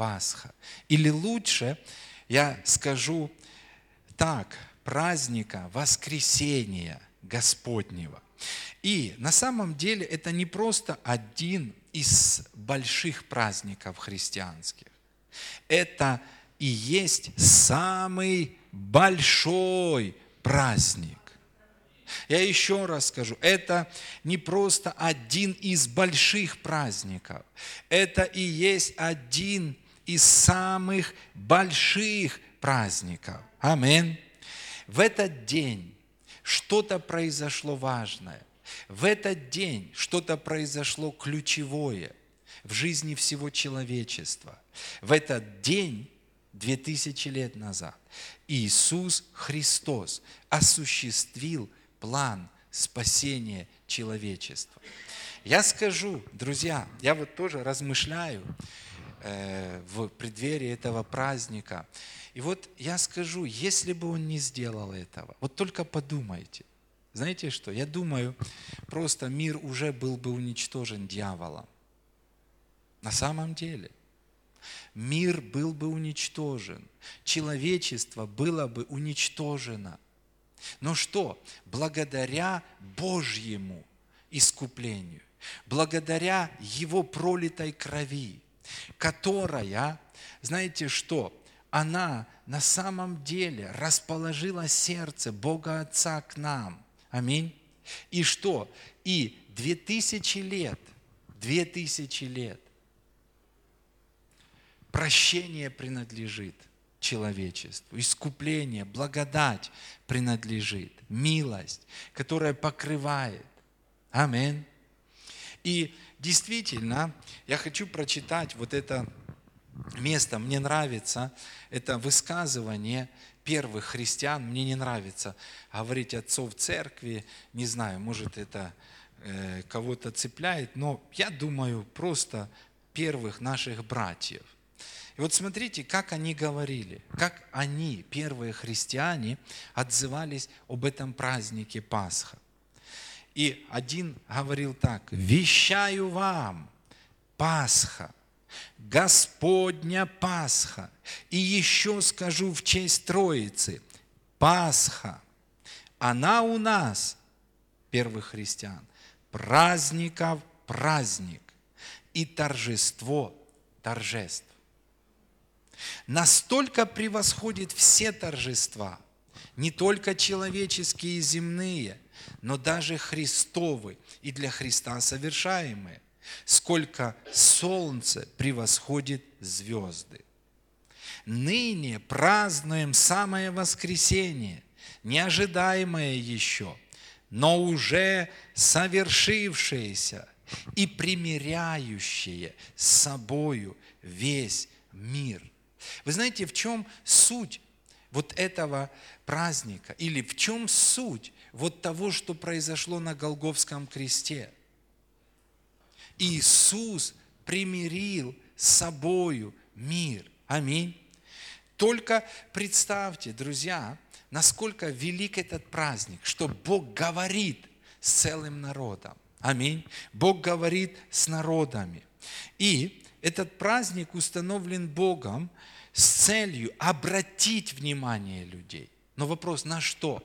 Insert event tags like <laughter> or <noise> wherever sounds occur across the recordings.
Пасха. Или лучше я скажу так, праздника воскресения Господнего. И на самом деле это не просто один из больших праздников христианских. Это и есть самый большой праздник. Я еще раз скажу, это не просто один из больших праздников, это и есть один из самых больших праздников. Аминь. В этот день что-то произошло важное. В этот день что-то произошло ключевое в жизни всего человечества. В этот день, две тысячи лет назад, Иисус Христос осуществил план спасения человечества. Я скажу, друзья, я вот тоже размышляю в преддверии этого праздника. И вот я скажу, если бы он не сделал этого, вот только подумайте. Знаете что? Я думаю, просто мир уже был бы уничтожен дьяволом. На самом деле. Мир был бы уничтожен. Человечество было бы уничтожено – но что? Благодаря Божьему искуплению, благодаря Его пролитой крови, которая, знаете что, она на самом деле расположила сердце Бога Отца к нам. Аминь. И что? И две тысячи лет, две тысячи лет прощение принадлежит – человечеству. Искупление, благодать принадлежит, милость, которая покрывает. Аминь. И действительно, я хочу прочитать вот это место. Мне нравится это высказывание первых христиан. Мне не нравится говорить отцов церкви. Не знаю, может это э, кого-то цепляет, но я думаю просто первых наших братьев – и вот смотрите, как они говорили, как они, первые христиане, отзывались об этом празднике Пасха. И один говорил так, «Вещаю вам, Пасха, Господня Пасха, и еще скажу в честь Троицы, Пасха, она у нас, первых христиан, праздников праздник и торжество торжеств. Настолько превосходит все торжества, не только человеческие и земные, но даже Христовы и для Христа совершаемые, сколько солнце превосходит звезды. Ныне празднуем самое воскресение, неожидаемое еще, но уже совершившееся и примиряющее с собою весь мир. Вы знаете, в чем суть вот этого праздника? Или в чем суть вот того, что произошло на Голговском кресте? Иисус примирил с собою мир. Аминь. Только представьте, друзья, насколько велик этот праздник, что Бог говорит с целым народом. Аминь. Бог говорит с народами. И этот праздник установлен Богом с целью обратить внимание людей. Но вопрос, на что?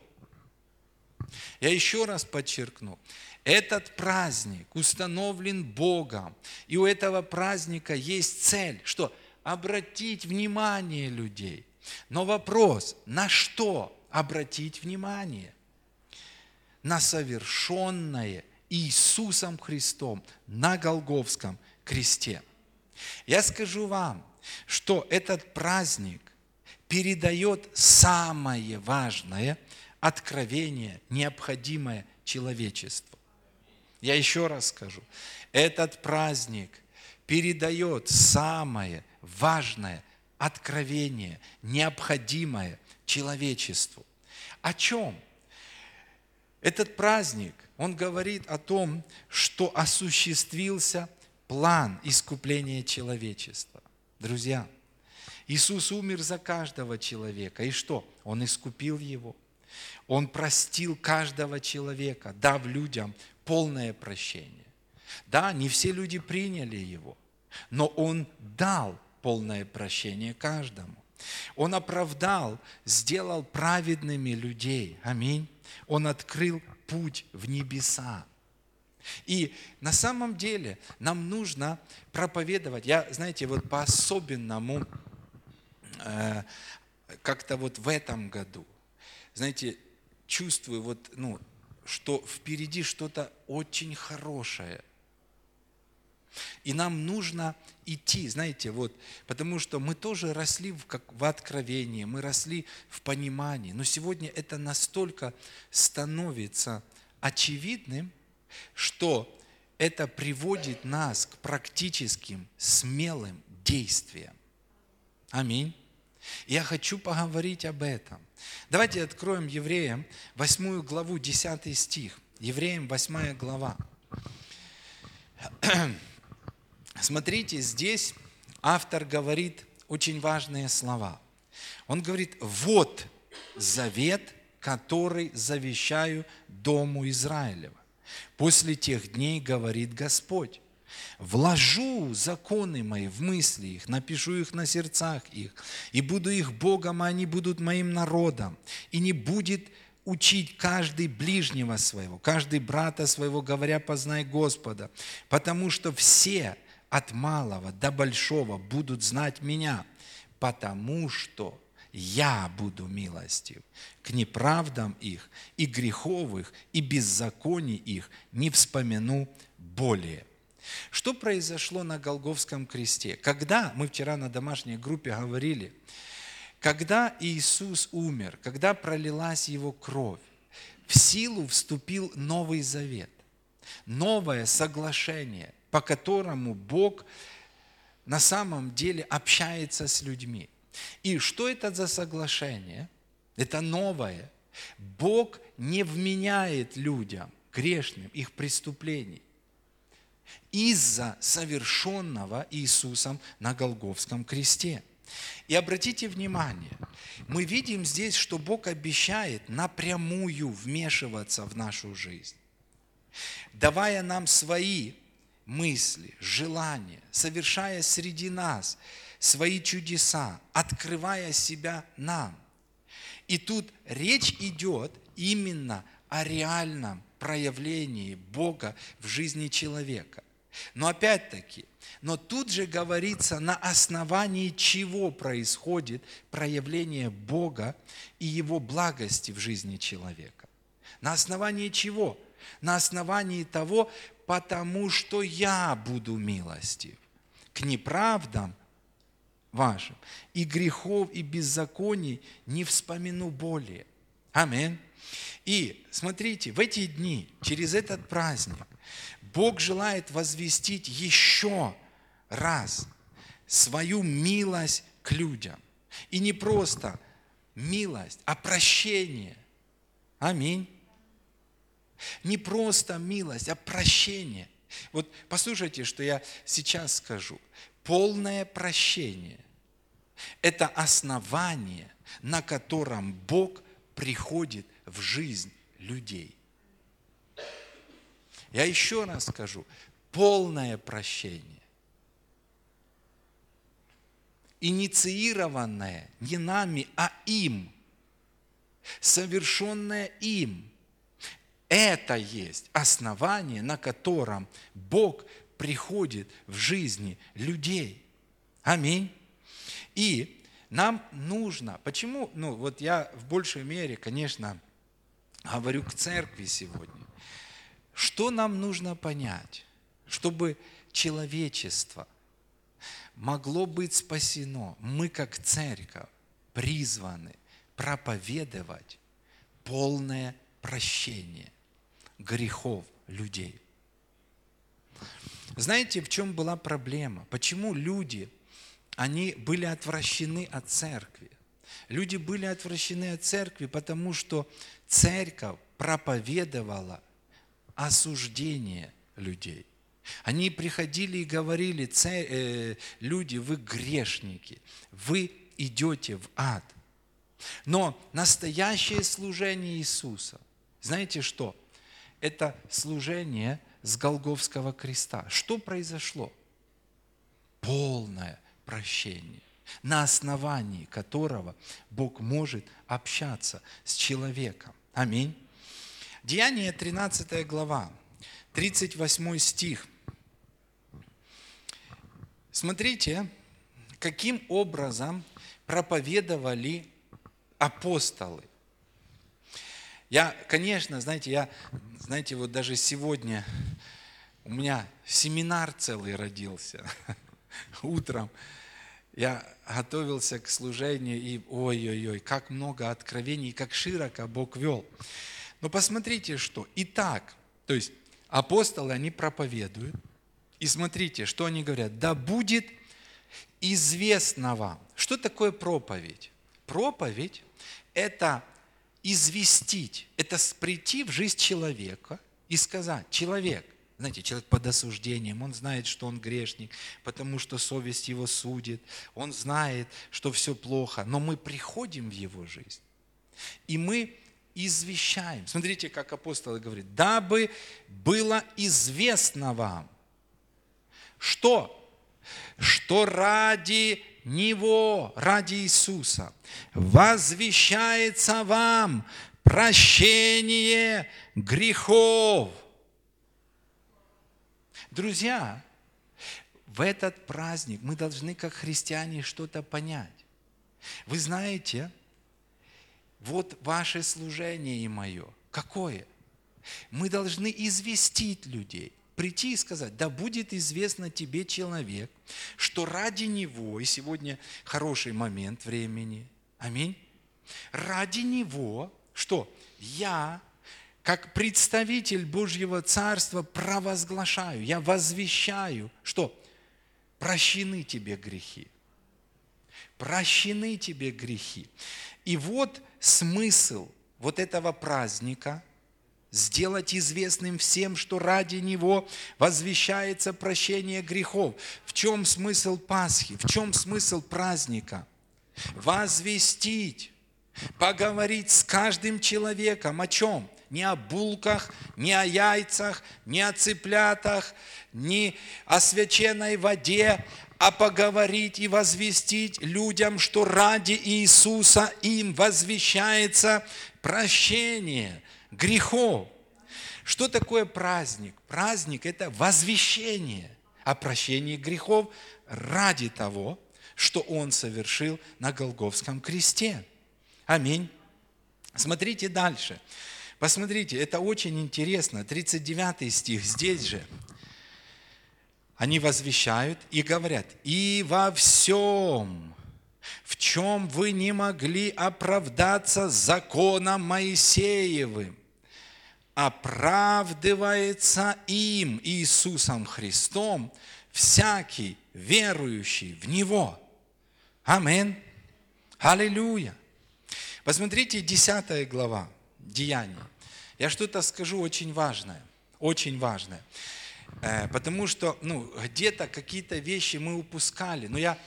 Я еще раз подчеркну, этот праздник установлен Богом, и у этого праздника есть цель, что обратить внимание людей. Но вопрос, на что обратить внимание? На совершенное Иисусом Христом на Голговском кресте. Я скажу вам, что этот праздник передает самое важное откровение, необходимое человечеству. Я еще раз скажу, этот праздник передает самое важное откровение, необходимое человечеству. О чем? Этот праздник, он говорит о том, что осуществился план искупления человечества. Друзья, Иисус умер за каждого человека. И что? Он искупил его. Он простил каждого человека, дав людям полное прощение. Да, не все люди приняли его, но Он дал полное прощение каждому. Он оправдал, сделал праведными людей. Аминь. Он открыл путь в небеса. И на самом деле нам нужно проповедовать. Я, знаете, вот по-особенному э, как-то вот в этом году, знаете, чувствую вот, ну, что впереди что-то очень хорошее. И нам нужно идти, знаете, вот, потому что мы тоже росли в, как, в откровении, мы росли в понимании, но сегодня это настолько становится очевидным, что это приводит нас к практическим, смелым действиям. Аминь. Я хочу поговорить об этом. Давайте откроем Евреям 8 главу, 10 стих. Евреям 8 глава. <clears throat> Смотрите, здесь автор говорит очень важные слова. Он говорит, вот завет, который завещаю Дому Израилева. После тех дней говорит Господь, вложу законы мои в мысли их, напишу их на сердцах их, и буду их Богом, а они будут моим народом. И не будет учить каждый ближнего своего, каждый брата своего, говоря, познай Господа, потому что все от малого до большого будут знать меня, потому что я буду милостив к неправдам их и греховых и беззаконий их не вспомяну более. Что произошло на Голговском кресте? Когда, мы вчера на домашней группе говорили, когда Иисус умер, когда пролилась Его кровь, в силу вступил Новый Завет, новое соглашение, по которому Бог на самом деле общается с людьми – и что это за соглашение? Это новое. Бог не вменяет людям, грешным, их преступлений из-за совершенного Иисусом на Голговском кресте. И обратите внимание, мы видим здесь, что Бог обещает напрямую вмешиваться в нашу жизнь, давая нам свои мысли, желания, совершая среди нас свои чудеса, открывая себя нам. И тут речь идет именно о реальном проявлении Бога в жизни человека. Но опять-таки, но тут же говорится, на основании чего происходит проявление Бога и Его благости в жизни человека. На основании чего? На основании того, потому что я буду милостив к неправдам вашим, и грехов, и беззаконий не вспомину более. Аминь. И смотрите, в эти дни, через этот праздник, Бог желает возвестить еще раз свою милость к людям. И не просто милость, а прощение. Аминь. Не просто милость, а прощение. Вот послушайте, что я сейчас скажу. Полное прощение это основание, на котором Бог приходит в жизнь людей. Я еще раз скажу, полное прощение, инициированное не нами, а им, совершенное им. Это есть основание, на котором Бог приходит в жизни людей. Аминь. И нам нужно, почему, ну вот я в большей мере, конечно, говорю к церкви сегодня, что нам нужно понять, чтобы человечество могло быть спасено. Мы как церковь призваны проповедовать полное прощение грехов людей. Знаете, в чем была проблема? Почему люди они были отвращены от церкви. Люди были отвращены от церкви, потому что церковь проповедовала осуждение людей. Они приходили и говорили, э, люди, вы грешники, вы идете в ад. Но настоящее служение Иисуса, знаете что? Это служение с Голговского креста. Что произошло? Полное прощение, на основании которого Бог может общаться с человеком. Аминь. Деяние 13 глава, 38 стих. Смотрите, каким образом проповедовали апостолы. Я, конечно, знаете, я, знаете, вот даже сегодня у меня семинар целый родился <laughs> утром. Я готовился к служению, и ой-ой-ой, как много откровений, как широко Бог вел. Но посмотрите, что. Итак, то есть апостолы, они проповедуют. И смотрите, что они говорят. Да будет известно вам. Что такое проповедь? Проповедь – это известить, это прийти в жизнь человека и сказать, человек, знаете, человек под осуждением, он знает, что он грешник, потому что совесть его судит, он знает, что все плохо, но мы приходим в его жизнь, и мы извещаем. Смотрите, как апостолы говорят, дабы было известно вам, что? Что ради Него, ради Иисуса, возвещается вам прощение грехов. Друзья, в этот праздник мы должны, как христиане, что-то понять. Вы знаете, вот ваше служение и мое. Какое? Мы должны известить людей, прийти и сказать, да будет известно тебе человек, что ради него, и сегодня хороший момент времени, аминь, ради него, что я, как представитель Божьего Царства, провозглашаю, я возвещаю, что прощены тебе грехи. Прощены тебе грехи. И вот смысл вот этого праздника – сделать известным всем, что ради Него возвещается прощение грехов. В чем смысл Пасхи? В чем смысл праздника? Возвестить, поговорить с каждым человеком о чем? Не о булках, не о яйцах, не о цыплятах, не о священной воде, а поговорить и возвестить людям, что ради Иисуса им возвещается прощение грехов. Что такое праздник? Праздник – это возвещение о прощении грехов ради того, что Он совершил на Голговском кресте. Аминь. Смотрите дальше. Посмотрите, это очень интересно. 39 стих здесь же. Они возвещают и говорят, и во всем, в чем вы не могли оправдаться законом Моисеевым, оправдывается им, Иисусом Христом, всякий верующий в Него. Амин. Аллилуйя. Посмотрите, 10 глава Деяния. Я что-то скажу очень важное, очень важное. Э, потому что ну, где-то какие-то вещи мы упускали. Но я,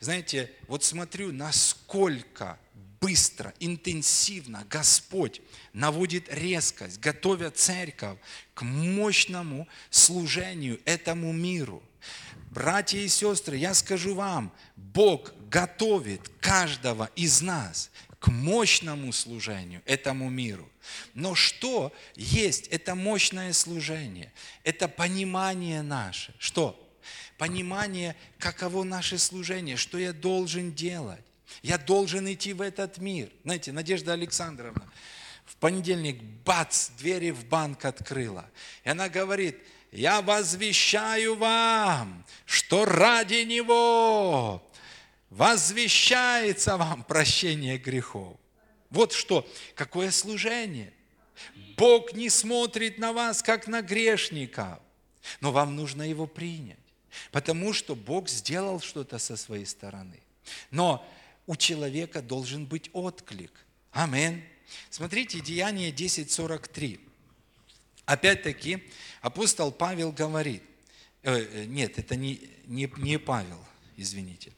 знаете, вот смотрю, насколько быстро, интенсивно Господь наводит резкость, готовя церковь к мощному служению этому миру. Братья и сестры, я скажу вам, Бог готовит каждого из нас к мощному служению этому миру. Но что есть это мощное служение? Это понимание наше. Что? Понимание, каково наше служение, что я должен делать. Я должен идти в этот мир. Знаете, Надежда Александровна в понедельник, бац, двери в банк открыла. И она говорит, я возвещаю вам, что ради Него возвещается вам прощение грехов. Вот что, какое служение. Бог не смотрит на вас, как на грешников, но вам нужно его принять, потому что Бог сделал что-то со своей стороны. Но у человека должен быть отклик. Амин. Смотрите, Деяние 10.43. Опять-таки, апостол Павел говорит, э, э, нет, это не, не, не Павел, извините,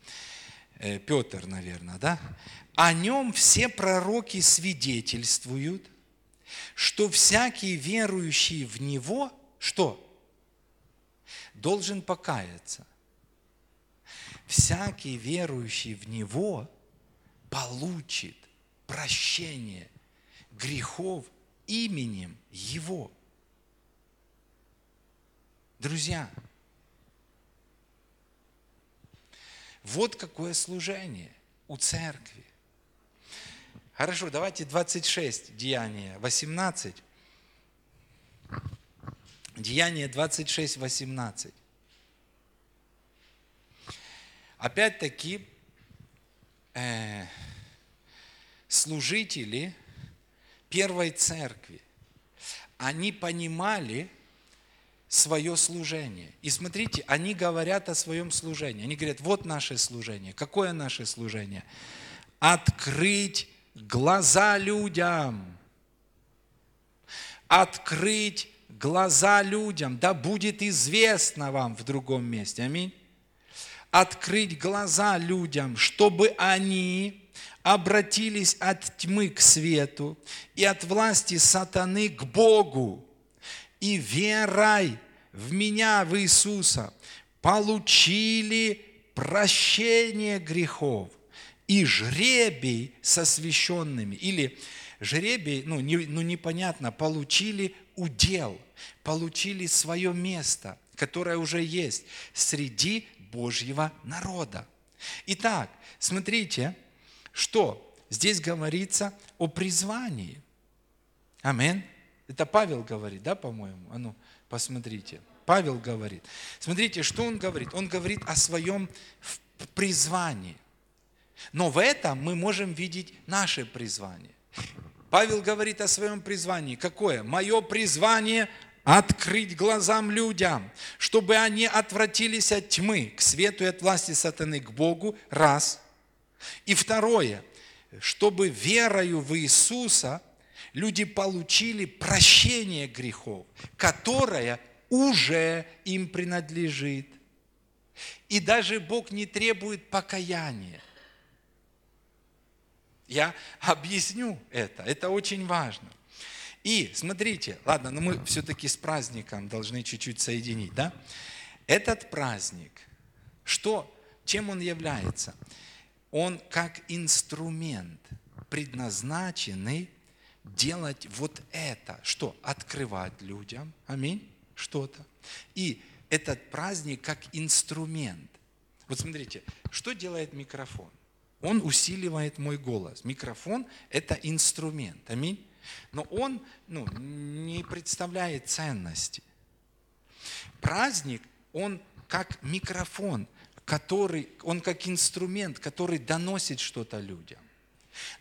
Петр, наверное, да? О нем все пророки свидетельствуют, что всякий верующий в него, что? Должен покаяться. всякий верующий в Него получит прощение грехов именем Его. Друзья, вот какое служение у церкви. Хорошо, давайте 26, Деяния 18. Деяние 26, 18. Опять-таки, э, служители первой церкви, они понимали свое служение. И смотрите, они говорят о своем служении. Они говорят, вот наше служение. Какое наше служение? Открыть глаза людям. Открыть глаза людям. Да будет известно вам в другом месте. Аминь. Открыть глаза людям, чтобы они обратились от тьмы к свету и от власти сатаны к Богу, и верой в меня, в Иисуса, получили прощение грехов и жребий со священными. Или жребий, ну, не, ну непонятно, получили удел, получили свое место, которое уже есть среди Божьего народа. Итак, смотрите, что здесь говорится о призвании. Амин. Это Павел говорит, да, по-моему? А ну, посмотрите. Павел говорит. Смотрите, что он говорит? Он говорит о своем призвании. Но в этом мы можем видеть наше призвание. Павел говорит о своем призвании. Какое? Мое призвание открыть глазам людям, чтобы они отвратились от тьмы к свету и от власти сатаны к Богу, раз. И второе, чтобы верою в Иисуса люди получили прощение грехов, которое уже им принадлежит. И даже Бог не требует покаяния. Я объясню это, это очень важно. И смотрите, ладно, но мы все-таки с праздником должны чуть-чуть соединить, да? Этот праздник, что, чем он является? Он как инструмент, предназначенный делать вот это, что? Открывать людям, аминь, что-то. И этот праздник как инструмент. Вот смотрите, что делает микрофон? Он усиливает мой голос. Микрофон – это инструмент, аминь. Но он ну, не представляет ценности. Праздник, он как микрофон, который, он как инструмент, который доносит что-то людям.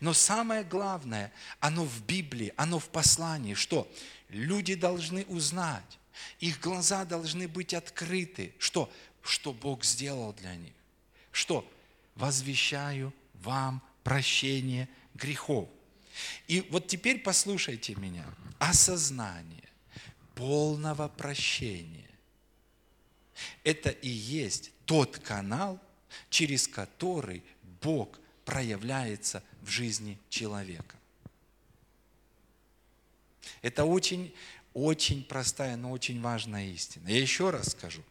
Но самое главное, оно в Библии, оно в послании, что люди должны узнать, их глаза должны быть открыты, что, что Бог сделал для них, что? Возвещаю вам прощение грехов. И вот теперь послушайте меня. Осознание полного прощения – это и есть тот канал, через который Бог проявляется в жизни человека. Это очень, очень простая, но очень важная истина. Я еще раз скажу.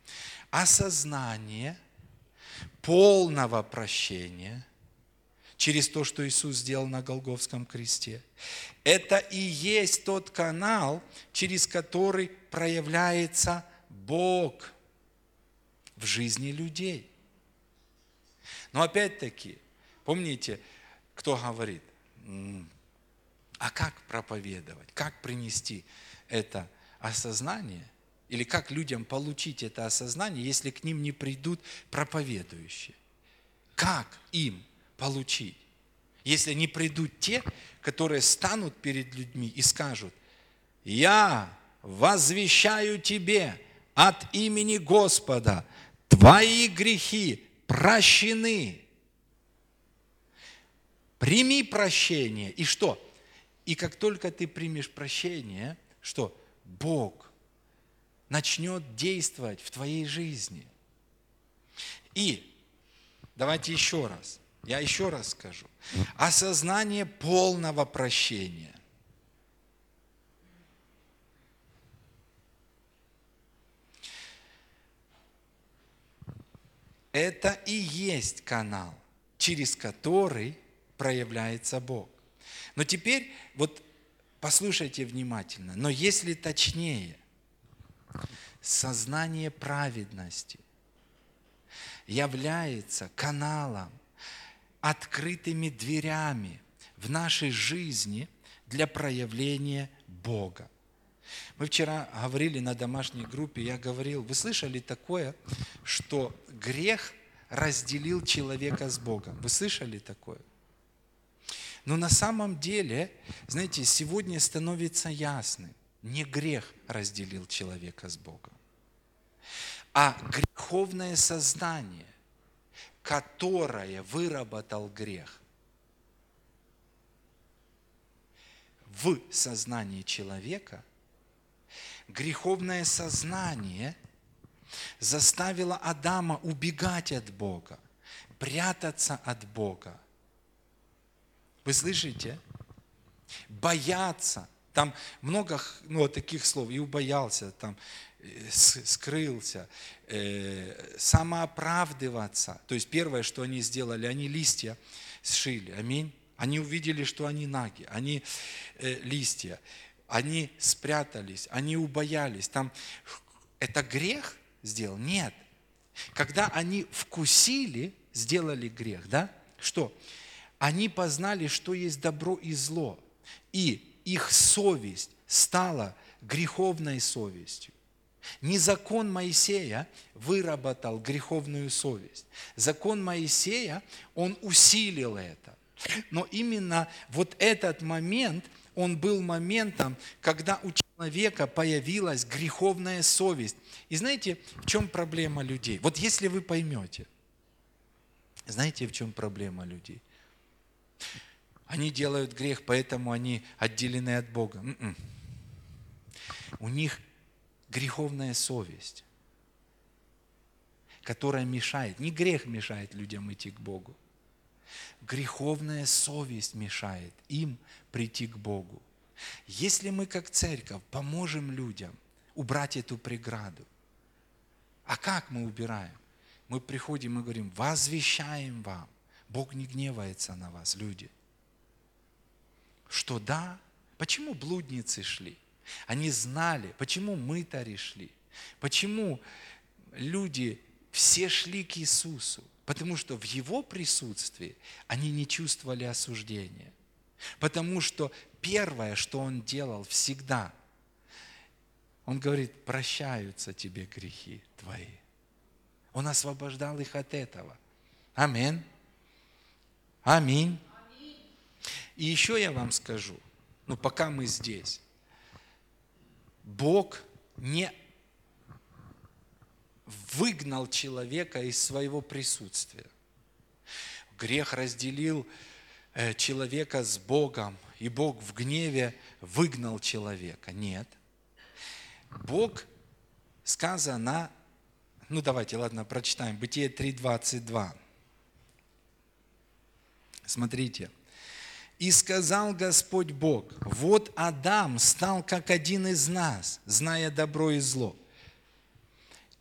Осознание полного прощения – через то, что Иисус сделал на Голговском кресте. Это и есть тот канал, через который проявляется Бог в жизни людей. Но опять-таки, помните, кто говорит, а как проповедовать, как принести это осознание, или как людям получить это осознание, если к ним не придут проповедующие? Как им получить. Если не придут те, которые станут перед людьми и скажут, я возвещаю тебе от имени Господа, твои грехи прощены. Прими прощение. И что? И как только ты примешь прощение, что? Бог начнет действовать в твоей жизни. И давайте еще раз. Я еще раз скажу. Осознание полного прощения. это и есть канал, через который проявляется Бог. Но теперь вот послушайте внимательно, но если точнее, сознание праведности является каналом, открытыми дверями в нашей жизни для проявления Бога. Мы вчера говорили на домашней группе, я говорил, вы слышали такое, что грех разделил человека с Богом? Вы слышали такое? Но на самом деле, знаете, сегодня становится ясным, не грех разделил человека с Богом, а греховное сознание, которое выработал грех в сознании человека, греховное сознание заставило Адама убегать от Бога, прятаться от Бога. Вы слышите? Бояться. Там много ну, таких слов. И убоялся, там, э, скрылся, э, самооправдываться. То есть первое, что они сделали, они листья сшили. Аминь. Они увидели, что они наги, они э, листья они спрятались, они убоялись. Там это грех сделал? Нет. Когда они вкусили, сделали грех, да? Что? Они познали, что есть добро и зло. И их совесть стала греховной совестью. Не закон Моисея выработал греховную совесть. Закон Моисея, он усилил это. Но именно вот этот момент – он был моментом, когда у человека появилась греховная совесть. И знаете, в чем проблема людей? Вот если вы поймете, знаете, в чем проблема людей? Они делают грех, поэтому они отделены от Бога. М-м. У них греховная совесть, которая мешает. Не грех мешает людям идти к Богу. Греховная совесть мешает им прийти к Богу. Если мы как церковь поможем людям убрать эту преграду, а как мы убираем? Мы приходим и говорим, возвещаем вам, Бог не гневается на вас, люди. Что да, почему блудницы шли? Они знали, почему мытари шли, почему люди все шли к Иисусу, потому что в Его присутствии они не чувствовали осуждения. Потому что первое, что он делал всегда, он говорит, прощаются тебе грехи твои. Он освобождал их от этого. Аминь. Аминь. И еще я вам скажу, ну пока мы здесь, Бог не выгнал человека из своего присутствия. Грех разделил Э, человека с Богом, и Бог в гневе выгнал человека. Нет. Бог, сказано, ну давайте, ладно, прочитаем, Бытие 3.22. Смотрите. «И сказал Господь Бог, вот Адам стал как один из нас, зная добро и зло.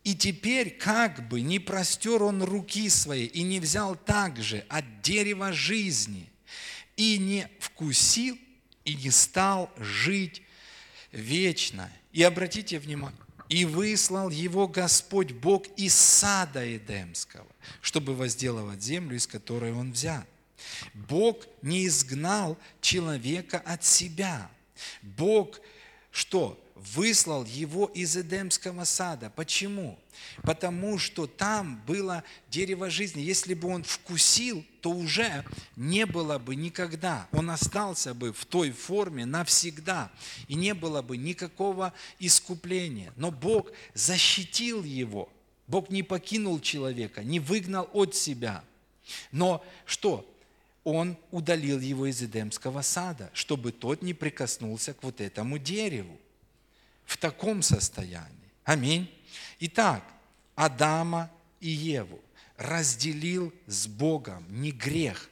И теперь как бы не простер он руки свои и не взял также от дерева жизни – и не вкусил, и не стал жить вечно. И обратите внимание, и выслал его Господь Бог из сада Эдемского, чтобы возделывать землю, из которой он взят. Бог не изгнал человека от себя. Бог что? выслал его из Эдемского сада. Почему? Потому что там было дерево жизни. Если бы он вкусил, то уже не было бы никогда. Он остался бы в той форме навсегда. И не было бы никакого искупления. Но Бог защитил его. Бог не покинул человека, не выгнал от себя. Но что? Он удалил его из Эдемского сада, чтобы тот не прикоснулся к вот этому дереву в таком состоянии. Аминь. Итак, Адама и Еву разделил с Богом не грех,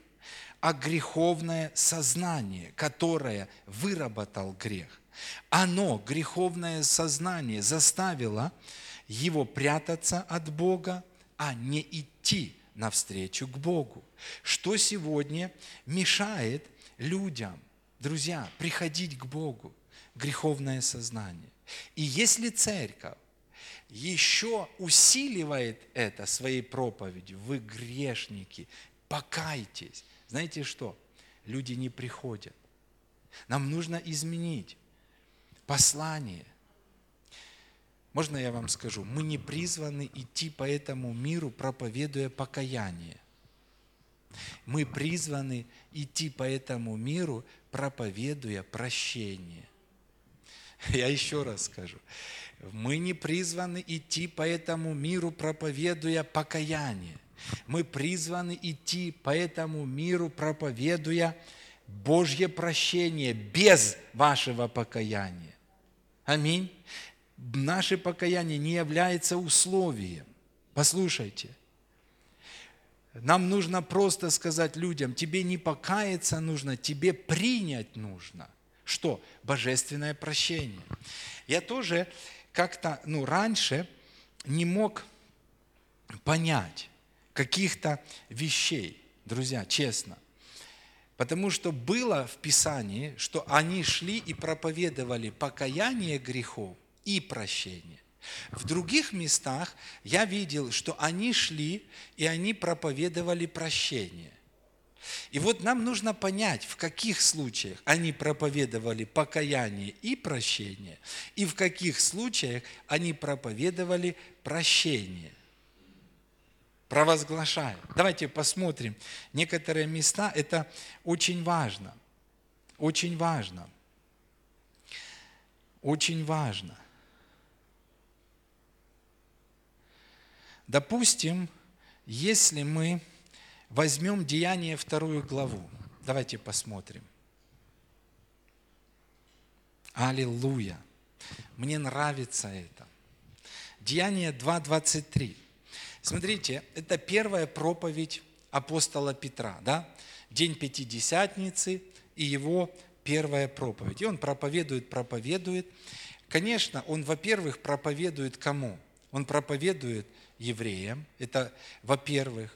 а греховное сознание, которое выработал грех. Оно, греховное сознание, заставило его прятаться от Бога, а не идти навстречу к Богу. Что сегодня мешает людям, друзья, приходить к Богу? Греховное сознание. И если церковь еще усиливает это своей проповедью, вы грешники, покайтесь. Знаете что? Люди не приходят. Нам нужно изменить послание. Можно я вам скажу? Мы не призваны идти по этому миру, проповедуя покаяние. Мы призваны идти по этому миру, проповедуя прощение. <laughs> Я еще раз скажу. Мы не призваны идти по этому миру, проповедуя покаяние. Мы призваны идти по этому миру, проповедуя Божье прощение без вашего покаяния. Аминь. Наше покаяние не является условием. Послушайте, нам нужно просто сказать людям, тебе не покаяться нужно, тебе принять нужно. Что? Божественное прощение. Я тоже как-то, ну, раньше не мог понять каких-то вещей, друзья, честно. Потому что было в Писании, что они шли и проповедовали покаяние грехов и прощение. В других местах я видел, что они шли и они проповедовали прощение. И вот нам нужно понять, в каких случаях они проповедовали покаяние и прощение, и в каких случаях они проповедовали прощение. Провозглашаю. Давайте посмотрим. Некоторые места, это очень важно. Очень важно. Очень важно. Допустим, если мы возьмем Деяние вторую главу, давайте посмотрим. Аллилуйя! Мне нравится это. Деяние 2.23. Смотрите, это первая проповедь апостола Петра, да? День Пятидесятницы и его первая проповедь. И он проповедует, проповедует. Конечно, он, во-первых, проповедует кому? Он проповедует евреям. Это, во-первых,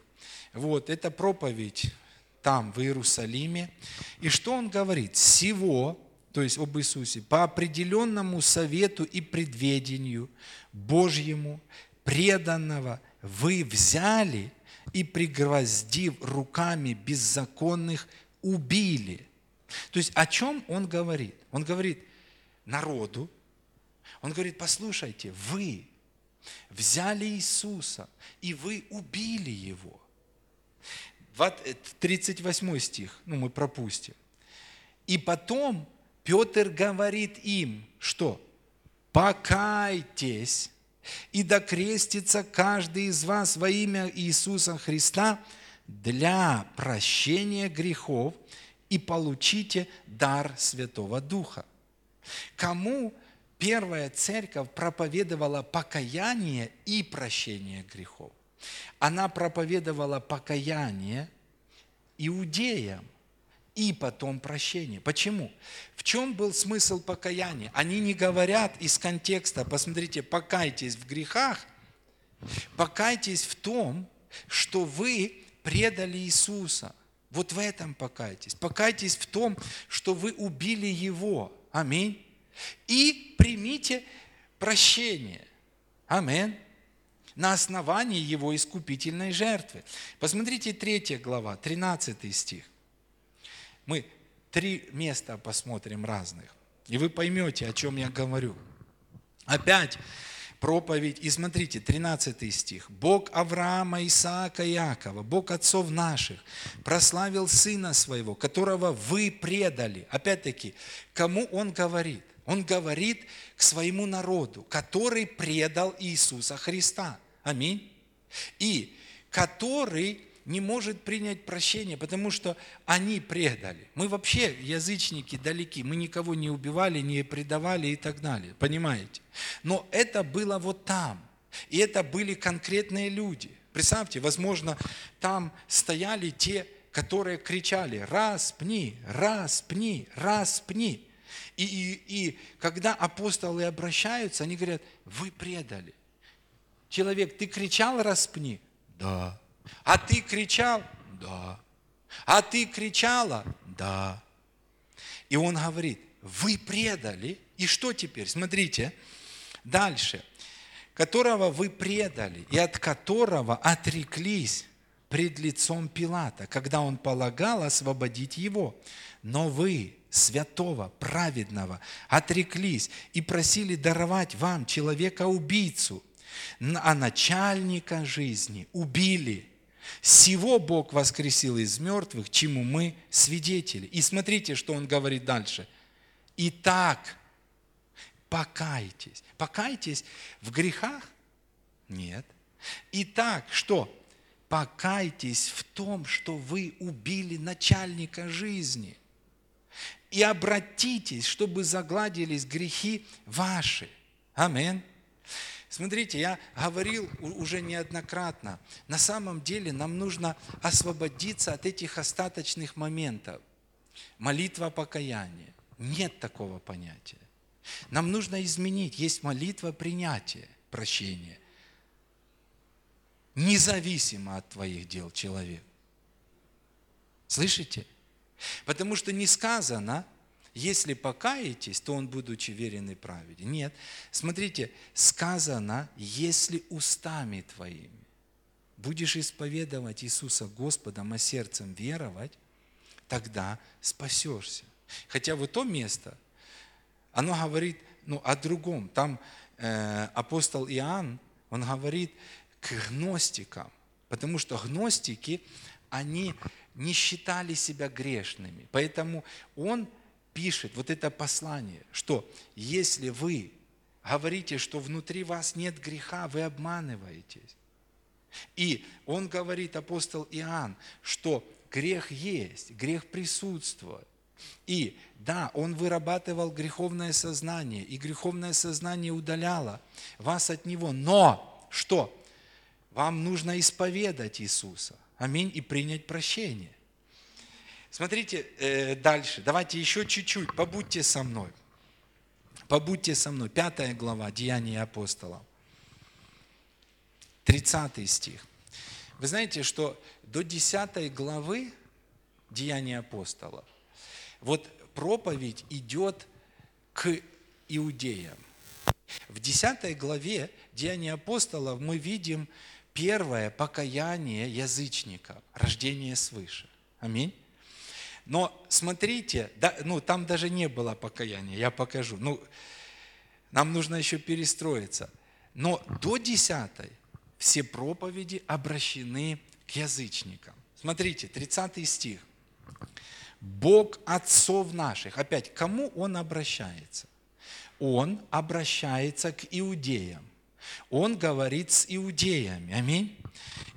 вот, это проповедь там, в Иерусалиме. И что он говорит? Всего, то есть об Иисусе, по определенному совету и предведению Божьему, преданного, вы взяли и, пригвоздив руками беззаконных, убили. То есть о чем он говорит? Он говорит народу, он говорит, послушайте, вы взяли Иисуса, и вы убили Его. 38 э, стих, ну мы пропустим. И потом Петр говорит им, что покайтесь и докрестится каждый из вас во имя Иисуса Христа для прощения грехов и получите дар Святого Духа. Кому первая церковь проповедовала покаяние и прощение грехов. Она проповедовала покаяние иудеям и потом прощение. Почему? В чем был смысл покаяния? Они не говорят из контекста, посмотрите, покайтесь в грехах, покайтесь в том, что вы предали Иисуса. Вот в этом покайтесь. Покайтесь в том, что вы убили Его. Аминь и примите прощение. Амин. На основании его искупительной жертвы. Посмотрите 3 глава, 13 стих. Мы три места посмотрим разных. И вы поймете, о чем я говорю. Опять проповедь. И смотрите, 13 стих. «Бог Авраама, Исаака и Иакова, Бог отцов наших, прославил Сына Своего, которого вы предали». Опять-таки, кому Он говорит? Он говорит к своему народу, который предал Иисуса Христа. Аминь. И который не может принять прощение, потому что они предали. Мы вообще язычники далеки, мы никого не убивали, не предавали и так далее, понимаете? Но это было вот там, и это были конкретные люди. Представьте, возможно, там стояли те, которые кричали «распни, распни, распни». И, и, и когда апостолы обращаются, они говорят, вы предали. Человек, ты кричал распни? Да. А ты кричал? Да. А ты кричала? Да. И он говорит, вы предали. И что теперь? Смотрите, дальше. Которого вы предали и от которого отреклись пред лицом Пилата, когда он полагал освободить его. Но вы, святого, праведного, отреклись и просили даровать вам человека-убийцу, а начальника жизни убили. Сего Бог воскресил из мертвых, чему мы свидетели. И смотрите, что он говорит дальше. Итак, покайтесь. Покайтесь в грехах? Нет. Итак, что? Покайтесь в том, что вы убили начальника жизни. И обратитесь, чтобы загладились грехи ваши. Аминь. Смотрите, я говорил уже неоднократно, на самом деле нам нужно освободиться от этих остаточных моментов. Молитва покаяния. Нет такого понятия. Нам нужно изменить. Есть молитва принятия, прощения. Независимо от твоих дел человек. Слышите? Потому что не сказано, если покаетесь, то он, будучи верен и праведен. Нет. Смотрите, сказано, если устами твоими будешь исповедовать Иисуса Господом, а сердцем веровать, тогда спасешься. Хотя вот то место, оно говорит ну, о другом. Там э, апостол Иоанн, он говорит к гностикам, потому что гностики, они не считали себя грешными. Поэтому он пишет вот это послание, что если вы говорите, что внутри вас нет греха, вы обманываетесь. И он говорит, апостол Иоанн, что грех есть, грех присутствует. И да, он вырабатывал греховное сознание, и греховное сознание удаляло вас от него. Но что? Вам нужно исповедать Иисуса. Аминь. И принять прощение. Смотрите э, дальше. Давайте еще чуть-чуть. Побудьте со мной. Побудьте со мной. Пятая глава Деяния апостолов. 30 стих. Вы знаете, что до 10 главы Деяния апостолов вот проповедь идет к иудеям. В 10 главе Деяния апостолов мы видим первое покаяние язычника, рождение свыше. Аминь. Но смотрите, да, ну, там даже не было покаяния, я покажу. Ну, нам нужно еще перестроиться. Но до десятой все проповеди обращены к язычникам. Смотрите, 30 стих. Бог отцов наших. Опять, кому Он обращается? Он обращается к иудеям. Он говорит с иудеями. Аминь.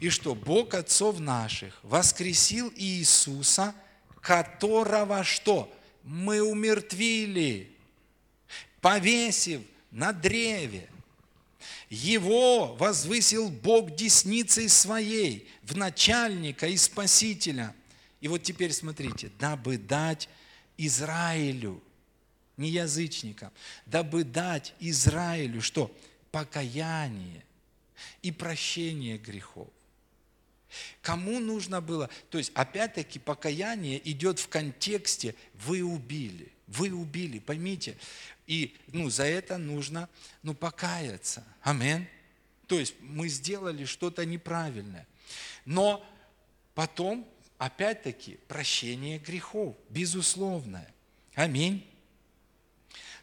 И что Бог отцов наших воскресил Иисуса – которого что? Мы умертвили, повесив на древе. Его возвысил Бог десницей своей в начальника и спасителя. И вот теперь смотрите, дабы дать Израилю, не язычникам, дабы дать Израилю что? Покаяние и прощение грехов. Кому нужно было? То есть, опять-таки, покаяние идет в контексте «вы убили». Вы убили, поймите. И ну, за это нужно ну, покаяться. Амин. То есть мы сделали что-то неправильное. Но потом, опять-таки, прощение грехов, безусловное. Аминь.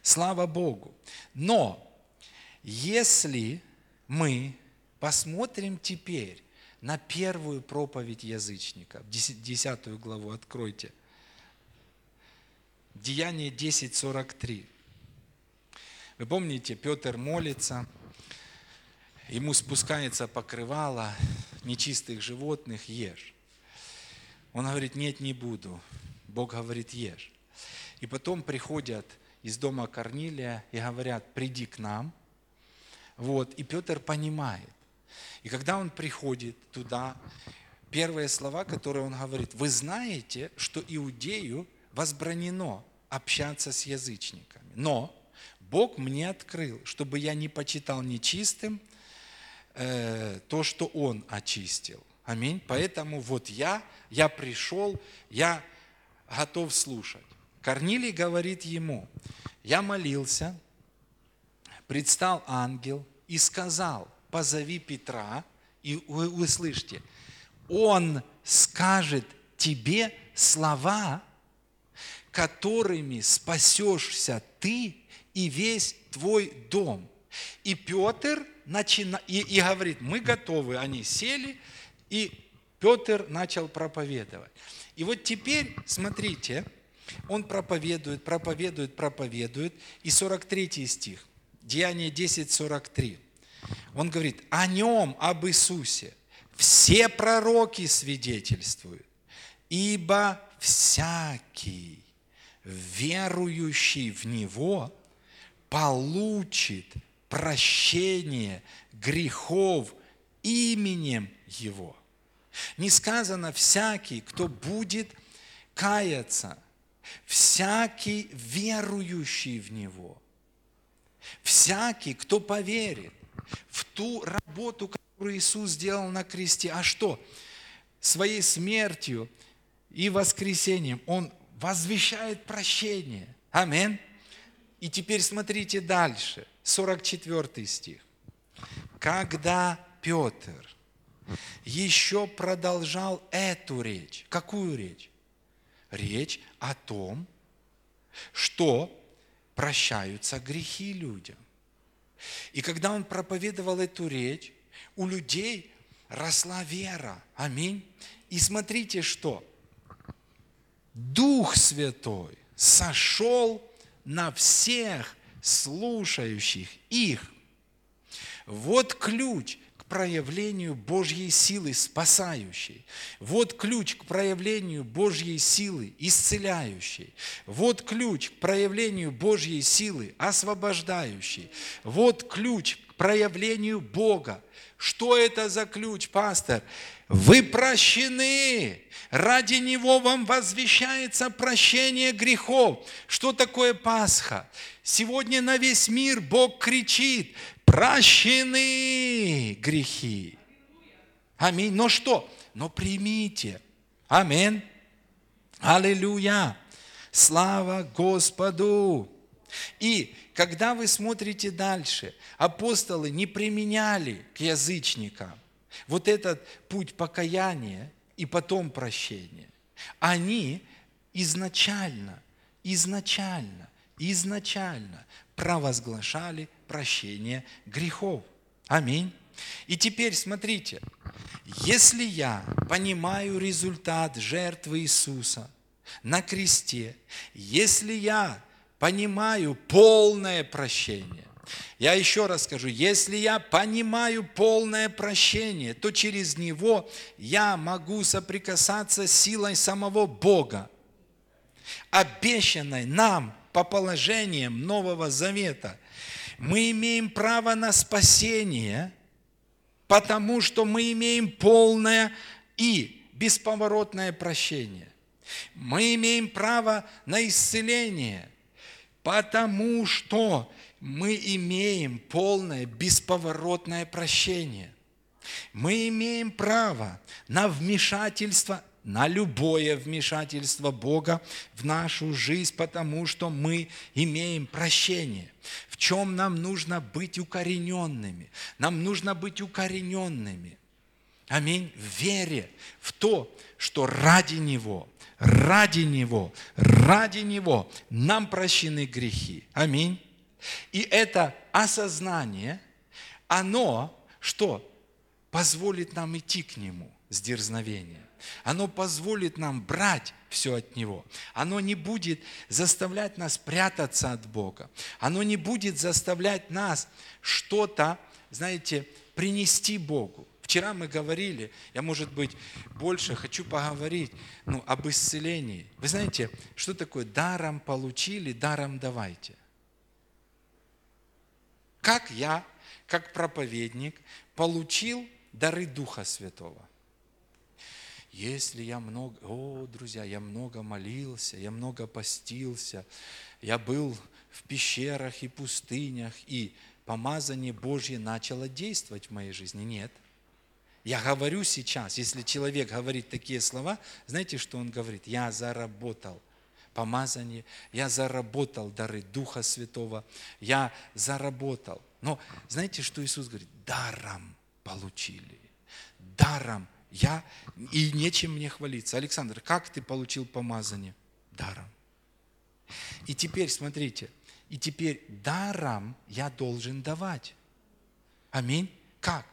Слава Богу. Но если мы посмотрим теперь на первую проповедь язычника. Десятую главу откройте. Деяние 10.43. Вы помните, Петр молится, ему спускается покрывало нечистых животных, ешь. Он говорит, нет, не буду. Бог говорит, ешь. И потом приходят из дома Корнилия и говорят, приди к нам. Вот, и Петр понимает, и когда он приходит туда, первые слова, которые он говорит, вы знаете, что иудею возбранено общаться с язычниками. Но Бог мне открыл, чтобы я не почитал нечистым э, то, что Он очистил. Аминь. Поэтому вот я, я пришел, я готов слушать. Корнилий говорит ему, я молился, предстал ангел и сказал, позови Петра, и вы, вы слышите, он скажет тебе слова, которыми спасешься ты и весь твой дом. И Петр начина... и, и говорит, мы готовы. Они сели, и Петр начал проповедовать. И вот теперь, смотрите, он проповедует, проповедует, проповедует. И 43 стих, Деяние 10, 43. Он говорит, о нем, об Иисусе, все пророки свидетельствуют, ибо всякий, верующий в Него, получит прощение грехов именем Его. Не сказано всякий, кто будет каяться, всякий верующий в Него, всякий, кто поверит в ту работу, которую Иисус сделал на кресте. А что? Своей смертью и воскресением Он возвещает прощение. Аминь. И теперь смотрите дальше, 44 стих. Когда Петр еще продолжал эту речь, какую речь? Речь о том, что прощаются грехи людям. И когда он проповедовал эту речь, у людей росла вера. Аминь. И смотрите, что Дух Святой сошел на всех слушающих их. Вот ключ проявлению Божьей силы спасающей. Вот ключ к проявлению Божьей силы исцеляющей. Вот ключ к проявлению Божьей силы освобождающей. Вот ключ к проявлению Бога. Что это за ключ, пастор? Вы прощены. Ради Него вам возвещается прощение грехов. Что такое Пасха? Сегодня на весь мир Бог кричит, прощены грехи. Аминь. Но что? Но примите. Аминь. Аллилуйя. Слава Господу. И когда вы смотрите дальше, апостолы не применяли к язычникам вот этот путь покаяния и потом прощения. Они изначально, изначально, изначально провозглашали прощение грехов. Аминь. И теперь смотрите, если я понимаю результат жертвы Иисуса на кресте, если я понимаю полное прощение, я еще раз скажу, если я понимаю полное прощение, то через него я могу соприкасаться с силой самого Бога, обещанной нам по положениям Нового Завета. Мы имеем право на спасение, потому что мы имеем полное и бесповоротное прощение. Мы имеем право на исцеление, потому что мы имеем полное, бесповоротное прощение. Мы имеем право на вмешательство, на любое вмешательство Бога в нашу жизнь, потому что мы имеем прощение. Чем нам нужно быть укорененными? Нам нужно быть укорененными. Аминь. В вере, в то, что ради Него, ради Него, ради Него нам прощены грехи. Аминь. И это осознание, оно что? Позволит нам идти к Нему с дерзновением. Оно позволит нам брать все от Него. Оно не будет заставлять нас прятаться от Бога. Оно не будет заставлять нас что-то, знаете, принести Богу. Вчера мы говорили, я, может быть, больше хочу поговорить ну, об исцелении. Вы знаете, что такое даром получили, даром давайте как я, как проповедник, получил дары Духа Святого. Если я много, о, друзья, я много молился, я много постился, я был в пещерах и пустынях, и помазание Божье начало действовать в моей жизни. Нет. я говорю сейчас, если человек говорит такие слова, знаете, что он говорит? Я заработал помазание, я заработал дары Духа Святого, я заработал. Но знаете, что Иисус говорит? Даром получили. Даром. Я, и нечем мне хвалиться. Александр, как ты получил помазание? Даром. И теперь, смотрите, и теперь даром я должен давать. Аминь. Как?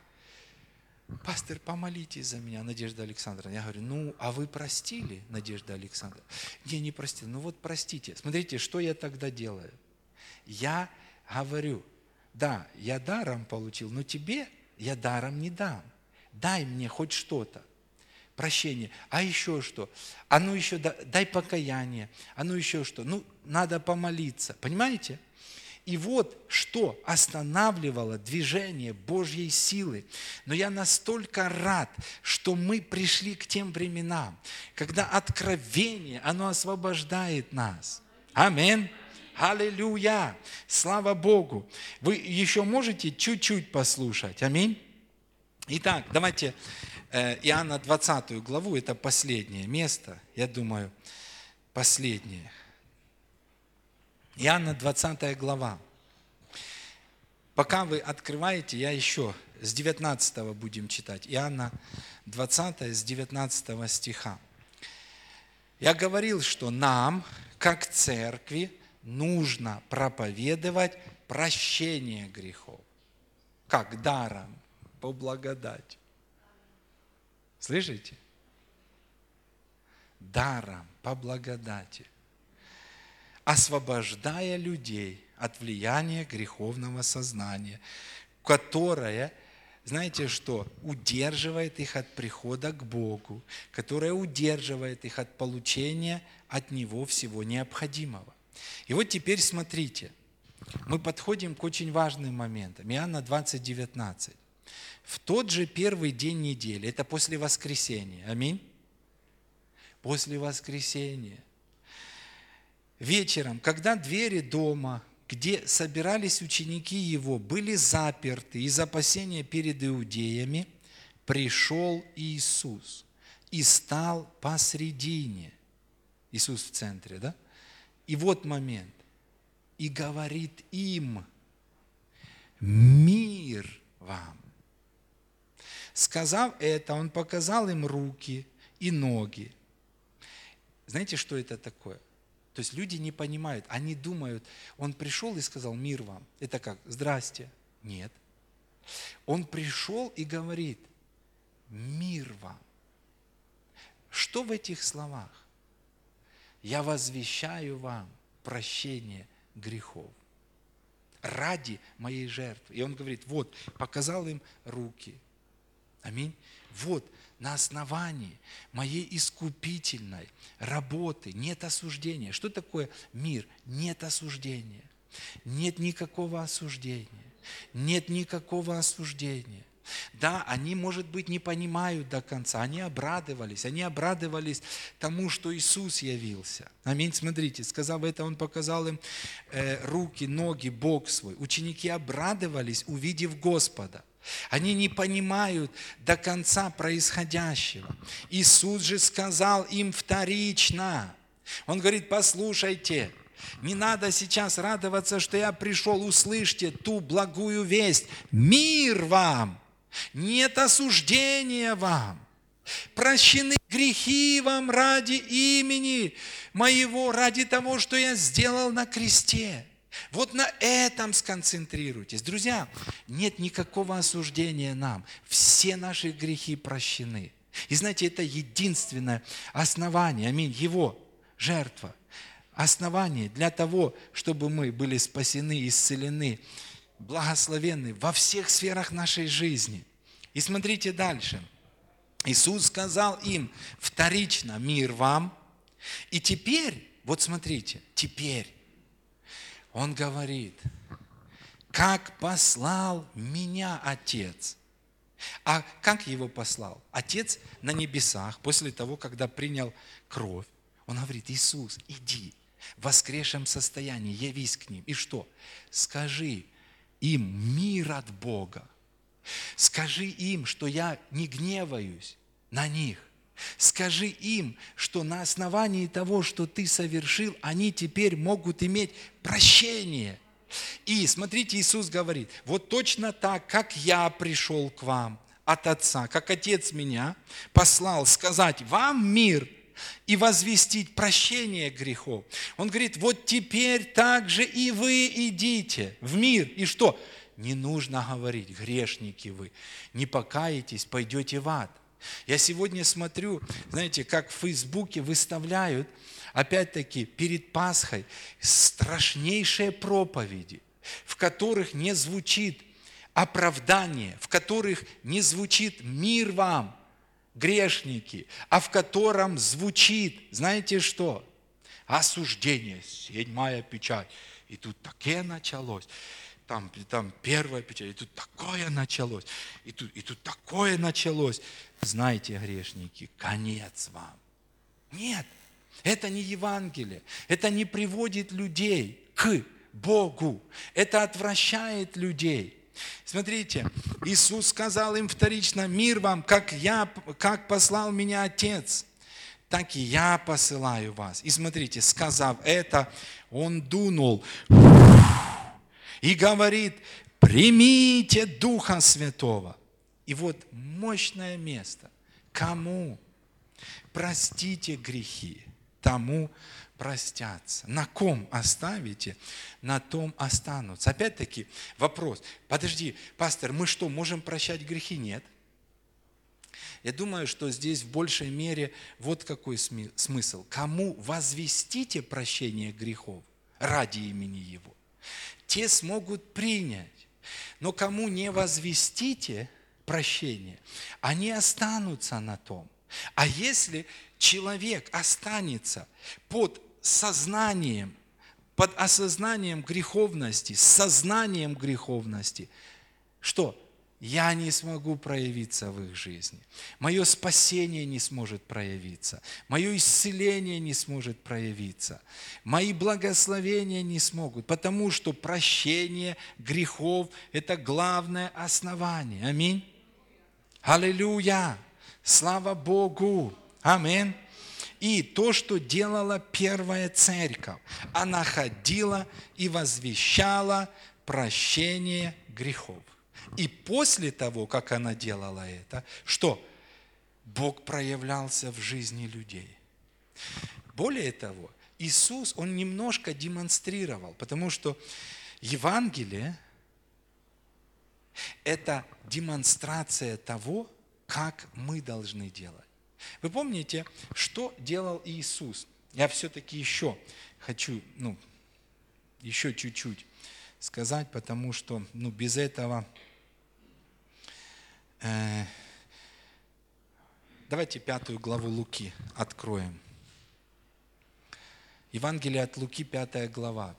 Пастор, помолитесь за меня, Надежда Александровна. Я говорю, ну, а вы простили, Надежда Александровна? Я не простил. Ну вот простите. Смотрите, что я тогда делаю. Я говорю, да, я даром получил, но тебе я даром не дам. Дай мне хоть что-то. Прощение. А еще что? А ну еще дай покаяние. А ну еще что? Ну, надо помолиться. Понимаете? И вот что останавливало движение Божьей силы. Но я настолько рад, что мы пришли к тем временам, когда откровение, оно освобождает нас. Аминь. Аллилуйя! Слава Богу! Вы еще можете чуть-чуть послушать. Аминь. Итак, давайте э, Иоанна 20 главу, это последнее место, я думаю, последнее. Иоанна 20 глава. Пока вы открываете, я еще с 19 будем читать. Иоанна 20 с 19 стиха. Я говорил, что нам, как церкви, нужно проповедовать прощение грехов. Как даром, по благодати. Слышите? Даром, по благодати – освобождая людей от влияния греховного сознания, которое, знаете что, удерживает их от прихода к Богу, которое удерживает их от получения от Него всего необходимого. И вот теперь смотрите, мы подходим к очень важным моментам. Иоанна 20, 19. В тот же первый день недели, это после воскресения, аминь? После воскресения вечером, когда двери дома, где собирались ученики его, были заперты из опасения перед иудеями, пришел Иисус и стал посредине. Иисус в центре, да? И вот момент. И говорит им, мир вам. Сказав это, он показал им руки и ноги. Знаете, что это такое? То есть люди не понимают, они думают, он пришел и сказал мир вам. Это как? Здрасте. Нет. Он пришел и говорит, мир вам. Что в этих словах? Я возвещаю вам прощение грехов ради моей жертвы. И он говорит, вот, показал им руки. Аминь. Вот, на основании моей искупительной работы нет осуждения. Что такое мир? Нет осуждения. Нет никакого осуждения. Нет никакого осуждения. Да, они, может быть, не понимают до конца, они обрадовались, они обрадовались тому, что Иисус явился. Аминь, смотрите, сказав это, Он показал им э, руки, ноги, Бог свой. Ученики обрадовались, увидев Господа. Они не понимают до конца происходящего. Иисус же сказал им вторично. Он говорит, послушайте, не надо сейчас радоваться, что я пришел, услышьте ту благую весть. Мир вам, нет осуждения вам. Прощены грехи вам ради имени моего, ради того, что я сделал на кресте. Вот на этом сконцентрируйтесь. Друзья, нет никакого осуждения нам. Все наши грехи прощены. И знаете, это единственное основание, аминь, Его жертва. Основание для того, чтобы мы были спасены, исцелены, благословенны во всех сферах нашей жизни. И смотрите дальше. Иисус сказал им вторично, мир вам. И теперь, вот смотрите, теперь он говорит, как послал меня Отец. А как его послал? Отец на небесах, после того, когда принял кровь, он говорит, Иисус, иди в воскресшем состоянии, явись к ним. И что? Скажи им мир от Бога. Скажи им, что я не гневаюсь на них. Скажи им, что на основании того, что ты совершил, они теперь могут иметь прощение. И смотрите, Иисус говорит, вот точно так, как я пришел к вам от Отца, как Отец меня послал сказать вам мир и возвестить прощение грехов. Он говорит, вот теперь также и вы идите в мир. И что? Не нужно говорить, грешники вы, не покаетесь, пойдете в ад. Я сегодня смотрю, знаете, как в Фейсбуке выставляют, опять-таки, перед Пасхой страшнейшие проповеди, в которых не звучит оправдание, в которых не звучит мир вам, грешники, а в котором звучит, знаете что? Осуждение, седьмая печать. И тут такое началось там, там первая печать, и тут такое началось, и тут, и тут такое началось. Знаете, грешники, конец вам. Нет, это не Евангелие, это не приводит людей к Богу, это отвращает людей. Смотрите, Иисус сказал им вторично, мир вам, как, я, как послал меня Отец, так и я посылаю вас. И смотрите, сказав это, Он дунул и говорит, примите Духа Святого. И вот мощное место. Кому? Простите грехи, тому простятся. На ком оставите, на том останутся. Опять-таки вопрос. Подожди, пастор, мы что, можем прощать грехи? Нет. Я думаю, что здесь в большей мере вот какой смысл. Кому возвестите прощение грехов ради имени Его, те смогут принять. Но кому не возвестите прощение, они останутся на том. А если человек останется под сознанием, под осознанием греховности, с сознанием греховности, что? я не смогу проявиться в их жизни. Мое спасение не сможет проявиться. Мое исцеление не сможет проявиться. Мои благословения не смогут, потому что прощение грехов – это главное основание. Аминь. Аллилуйя. Слава Богу. Аминь. И то, что делала первая церковь, она ходила и возвещала прощение грехов. И после того, как она делала это, что? Бог проявлялся в жизни людей. Более того, Иисус, Он немножко демонстрировал, потому что Евангелие – это демонстрация того, как мы должны делать. Вы помните, что делал Иисус? Я все-таки еще хочу, ну, еще чуть-чуть сказать, потому что, ну, без этого Э, давайте пятую главу Луки откроем. Евангелие от Луки, пятая глава.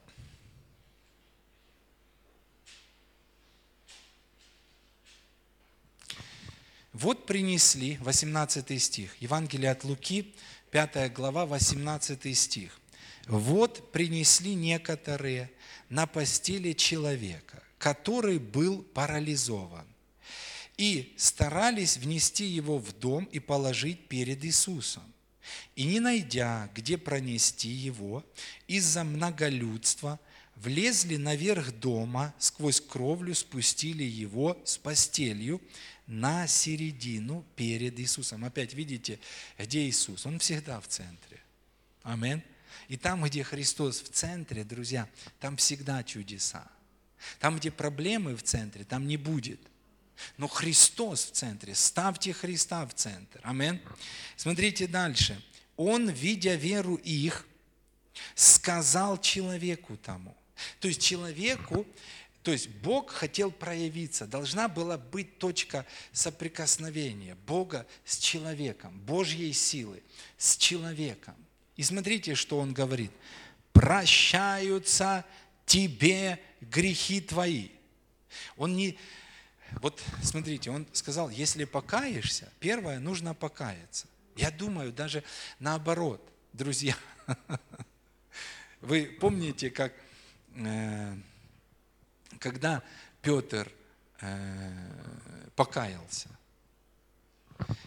Вот принесли, 18 стих, Евангелие от Луки, 5 глава, 18 стих. Вот принесли некоторые на постели человека, который был парализован и старались внести его в дом и положить перед Иисусом. И не найдя, где пронести его, из-за многолюдства влезли наверх дома, сквозь кровлю спустили его с постелью на середину перед Иисусом. Опять видите, где Иисус? Он всегда в центре. Амин. И там, где Христос в центре, друзья, там всегда чудеса. Там, где проблемы в центре, там не будет. Но Христос в центре. Ставьте Христа в центр. Амин. Смотрите дальше. Он, видя веру их, сказал человеку тому. То есть человеку, то есть Бог хотел проявиться, должна была быть точка соприкосновения Бога с человеком, Божьей силы с человеком. И смотрите, что он говорит. Прощаются тебе грехи твои. Он не, вот смотрите, он сказал, если покаешься, первое, нужно покаяться. Я думаю, даже наоборот, друзья. <laughs> Вы помните, как э, когда Петр э, покаялся.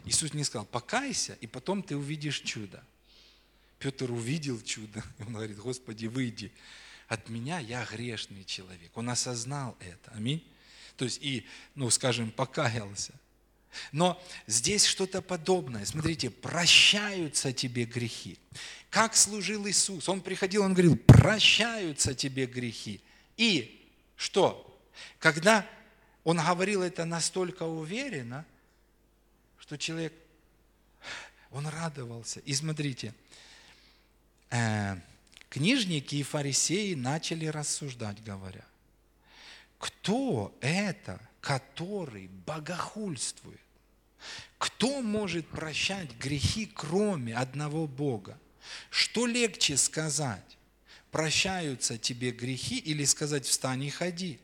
Иисус не сказал, покайся, и потом ты увидишь чудо. Петр увидел чудо, <laughs> и он говорит, Господи, выйди от меня, я грешный человек. Он осознал это, аминь. То есть и, ну, скажем, покаялся. Но здесь что-то подобное. Смотрите, прощаются тебе грехи. Как служил Иисус? Он приходил, он говорил, прощаются тебе грехи. И что? Когда он говорил это настолько уверенно, что человек, он радовался. И смотрите, э, книжники и фарисеи начали рассуждать, говоря, кто это, который богохульствует? Кто может прощать грехи, кроме одного Бога? Что легче сказать? Прощаются тебе грехи или сказать встань и ходи?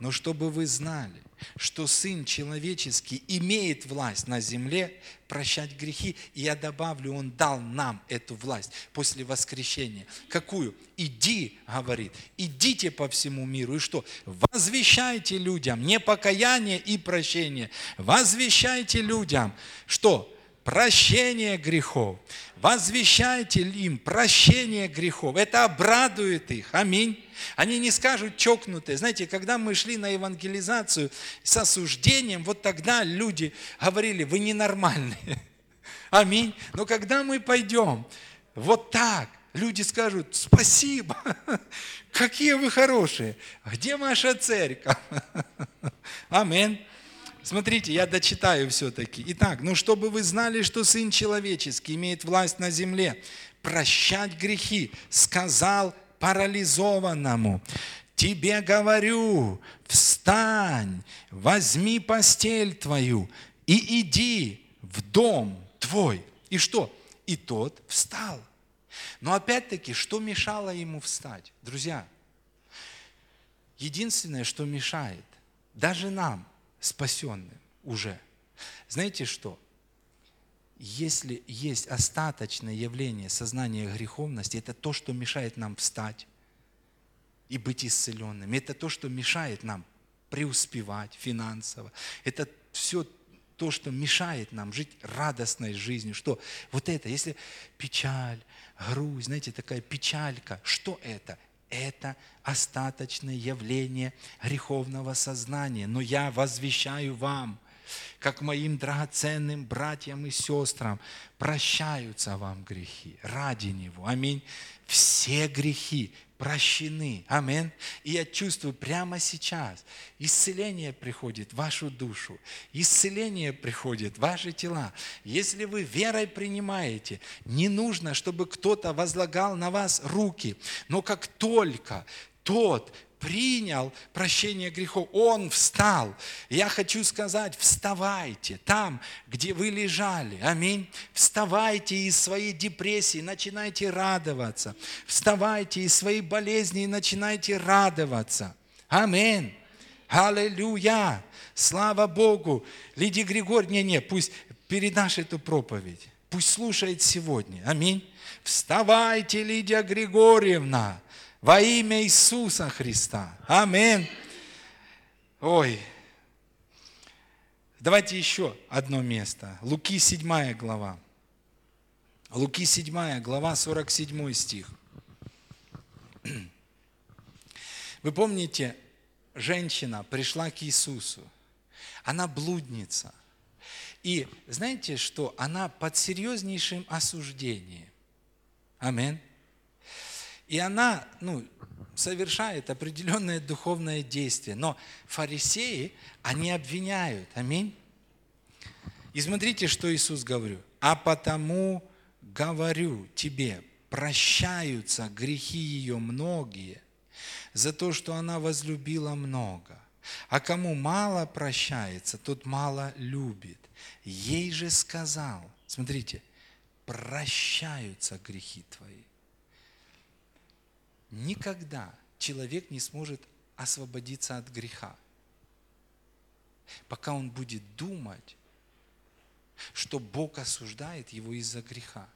Но чтобы вы знали, что Сын Человеческий имеет власть на земле прощать грехи. И я добавлю, Он дал нам эту власть после воскресения. Какую? Иди, говорит, идите по всему миру. И что? Возвещайте людям не покаяние и прощение. Возвещайте людям, что? Прощение грехов. Возвещайте им прощение грехов. Это обрадует их. Аминь. Они не скажут чокнутые. Знаете, когда мы шли на евангелизацию с осуждением, вот тогда люди говорили, вы ненормальные. <laughs> Аминь. Но когда мы пойдем вот так, люди скажут, спасибо, <laughs> какие вы хорошие, где ваша церковь? <laughs> Аминь. Смотрите, я дочитаю все-таки. Итак, ну чтобы вы знали, что Сын Человеческий имеет власть на земле, прощать грехи, сказал парализованному, тебе говорю, встань, возьми постель твою и иди в дом твой. И что? И тот встал. Но опять-таки, что мешало ему встать? Друзья, единственное, что мешает, даже нам, спасенным уже, знаете что? если есть остаточное явление сознания греховности, это то, что мешает нам встать и быть исцеленными. Это то, что мешает нам преуспевать финансово. Это все то, что мешает нам жить радостной жизнью. Что? Вот это, если печаль, грусть, знаете, такая печалька, что это? Это остаточное явление греховного сознания. Но я возвещаю вам – как моим драгоценным братьям и сестрам, прощаются вам грехи ради Него. Аминь. Все грехи прощены. Аминь. И я чувствую прямо сейчас, исцеление приходит в вашу душу, исцеление приходит в ваши тела. Если вы верой принимаете, не нужно, чтобы кто-то возлагал на вас руки, но как только тот принял прощение грехов, он встал. Я хочу сказать, вставайте там, где вы лежали. Аминь. Вставайте из своей депрессии, начинайте радоваться. Вставайте из своей болезни и начинайте радоваться. Аминь. Аллилуйя. Слава Богу. Лидия Григорь, не, не, пусть передашь эту проповедь. Пусть слушает сегодня. Аминь. Вставайте, Лидия Григорьевна. Во имя Иисуса Христа. Аминь. Ой. Давайте еще одно место. Луки 7 глава. Луки 7 глава, 47 стих. <clears throat> Вы помните, женщина пришла к Иисусу. Она блудница. И знаете, что она под серьезнейшим осуждением. Аминь. И она ну, совершает определенное духовное действие. Но фарисеи, они обвиняют. Аминь. И смотрите, что Иисус говорит. А потому говорю тебе, прощаются грехи ее многие за то, что она возлюбила много. А кому мало прощается, тот мало любит. Ей же сказал, смотрите, прощаются грехи твои никогда человек не сможет освободиться от греха, пока он будет думать, что Бог осуждает его из-за греха.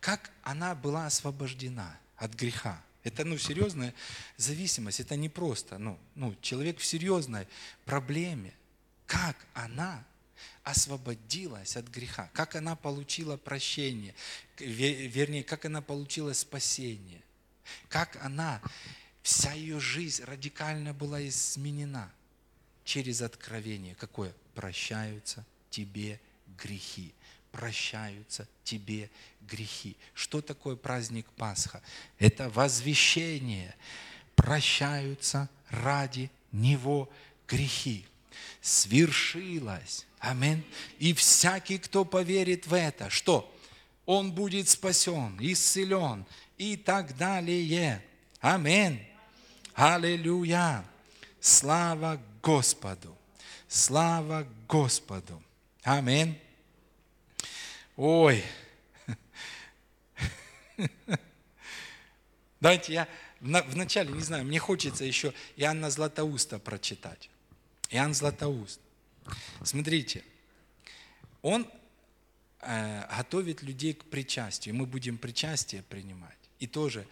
Как она была освобождена от греха? Это, ну, серьезная зависимость. Это не просто, ну, ну, человек в серьезной проблеме. Как она освободилась от греха, как она получила прощение, вернее, как она получила спасение, как она, вся ее жизнь радикально была изменена через откровение. Какое? Прощаются тебе грехи прощаются тебе грехи. Что такое праздник Пасха? Это возвещение. Прощаются ради Него грехи. Свершилось. Амин. И всякий, кто поверит в это, что? Он будет спасен, исцелен и так далее. Амин. Аллилуйя. Слава Господу. Слава Господу. Аминь. Ой. <laughs> Давайте я вначале, не знаю, мне хочется еще Иоанна Златоуста прочитать. Иоанн Златоуст. Смотрите, он э, готовит людей к причастию. Мы будем причастие принимать. И тоже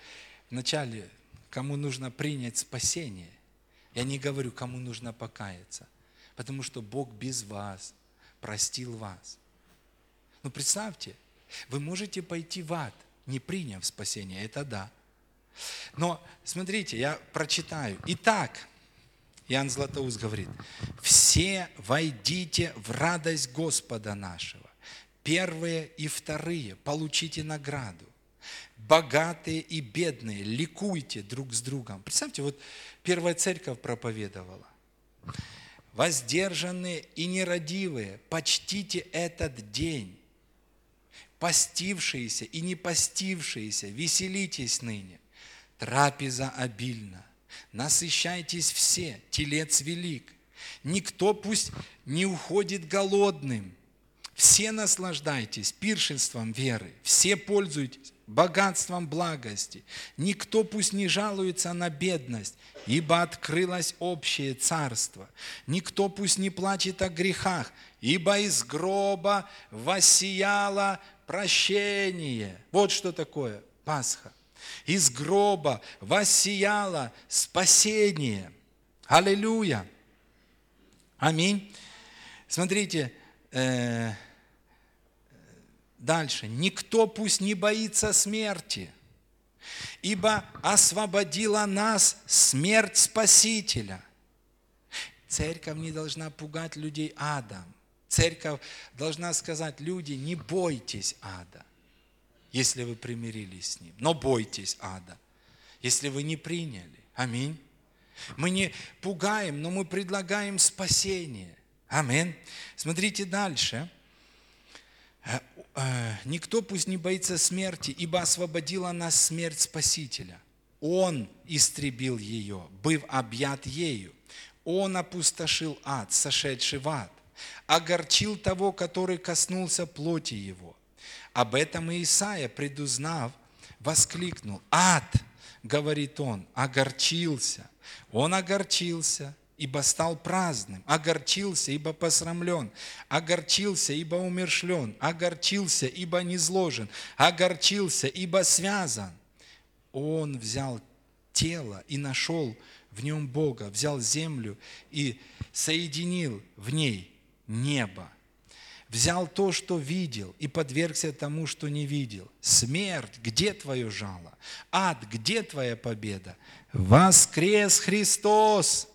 вначале, кому нужно принять спасение, я не говорю, кому нужно покаяться, потому что Бог без вас простил вас. Ну представьте, вы можете пойти в ад, не приняв спасение, это да. Но смотрите, я прочитаю. Итак, Иоанн Златоуст говорит, все войдите в радость Господа нашего. Первые и вторые получите награду. Богатые и бедные, ликуйте друг с другом. Представьте, вот первая церковь проповедовала. Воздержанные и нерадивые, почтите этот день постившиеся и не постившиеся, веселитесь ныне. Трапеза обильна, насыщайтесь все, телец велик. Никто пусть не уходит голодным. Все наслаждайтесь пиршенством веры, все пользуйтесь богатством благости. Никто пусть не жалуется на бедность, ибо открылось общее царство. Никто пусть не плачет о грехах, ибо из гроба воссияло прощение. Вот что такое Пасха. Из гроба воссияло спасение. Аллилуйя. Аминь. Смотрите, э, дальше. Никто пусть не боится смерти, ибо освободила нас смерть Спасителя. Церковь не должна пугать людей адом. Церковь должна сказать, люди, не бойтесь ада, если вы примирились с ним, но бойтесь ада, если вы не приняли. Аминь. Мы не пугаем, но мы предлагаем спасение. Аминь. Смотрите дальше. Э, э, Никто пусть не боится смерти, ибо освободила нас смерть Спасителя. Он истребил ее, быв объят ею. Он опустошил ад, сошедший в ад огорчил того, который коснулся плоти его. Об этом и Исаия, предузнав, воскликнул. Ад, говорит он, огорчился. Он огорчился, ибо стал праздным, огорчился, ибо посрамлен, огорчился, ибо умершлен, огорчился, ибо низложен, огорчился, ибо связан. Он взял тело и нашел в нем Бога, взял землю и соединил в ней небо. Взял то, что видел, и подвергся тому, что не видел. Смерть, где твое жало? Ад, где твоя победа? Воскрес Христос,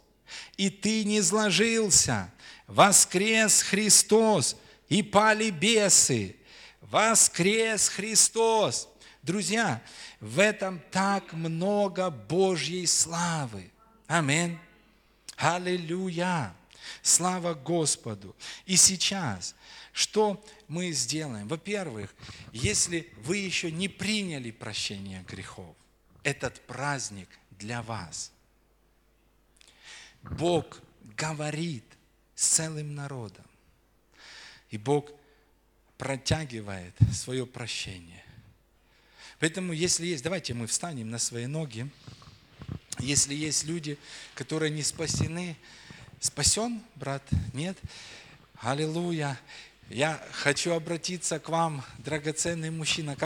и ты не сложился. Воскрес Христос, и пали бесы. Воскрес Христос. Друзья, в этом так много Божьей славы. Аминь. Аллилуйя. Слава Господу! И сейчас, что мы сделаем? Во-первых, если вы еще не приняли прощение грехов, этот праздник для вас. Бог говорит с целым народом. И Бог протягивает свое прощение. Поэтому, если есть, давайте мы встанем на свои ноги. Если есть люди, которые не спасены, Спасен, брат? Нет? Аллилуйя. Я хочу обратиться к вам, драгоценный мужчина.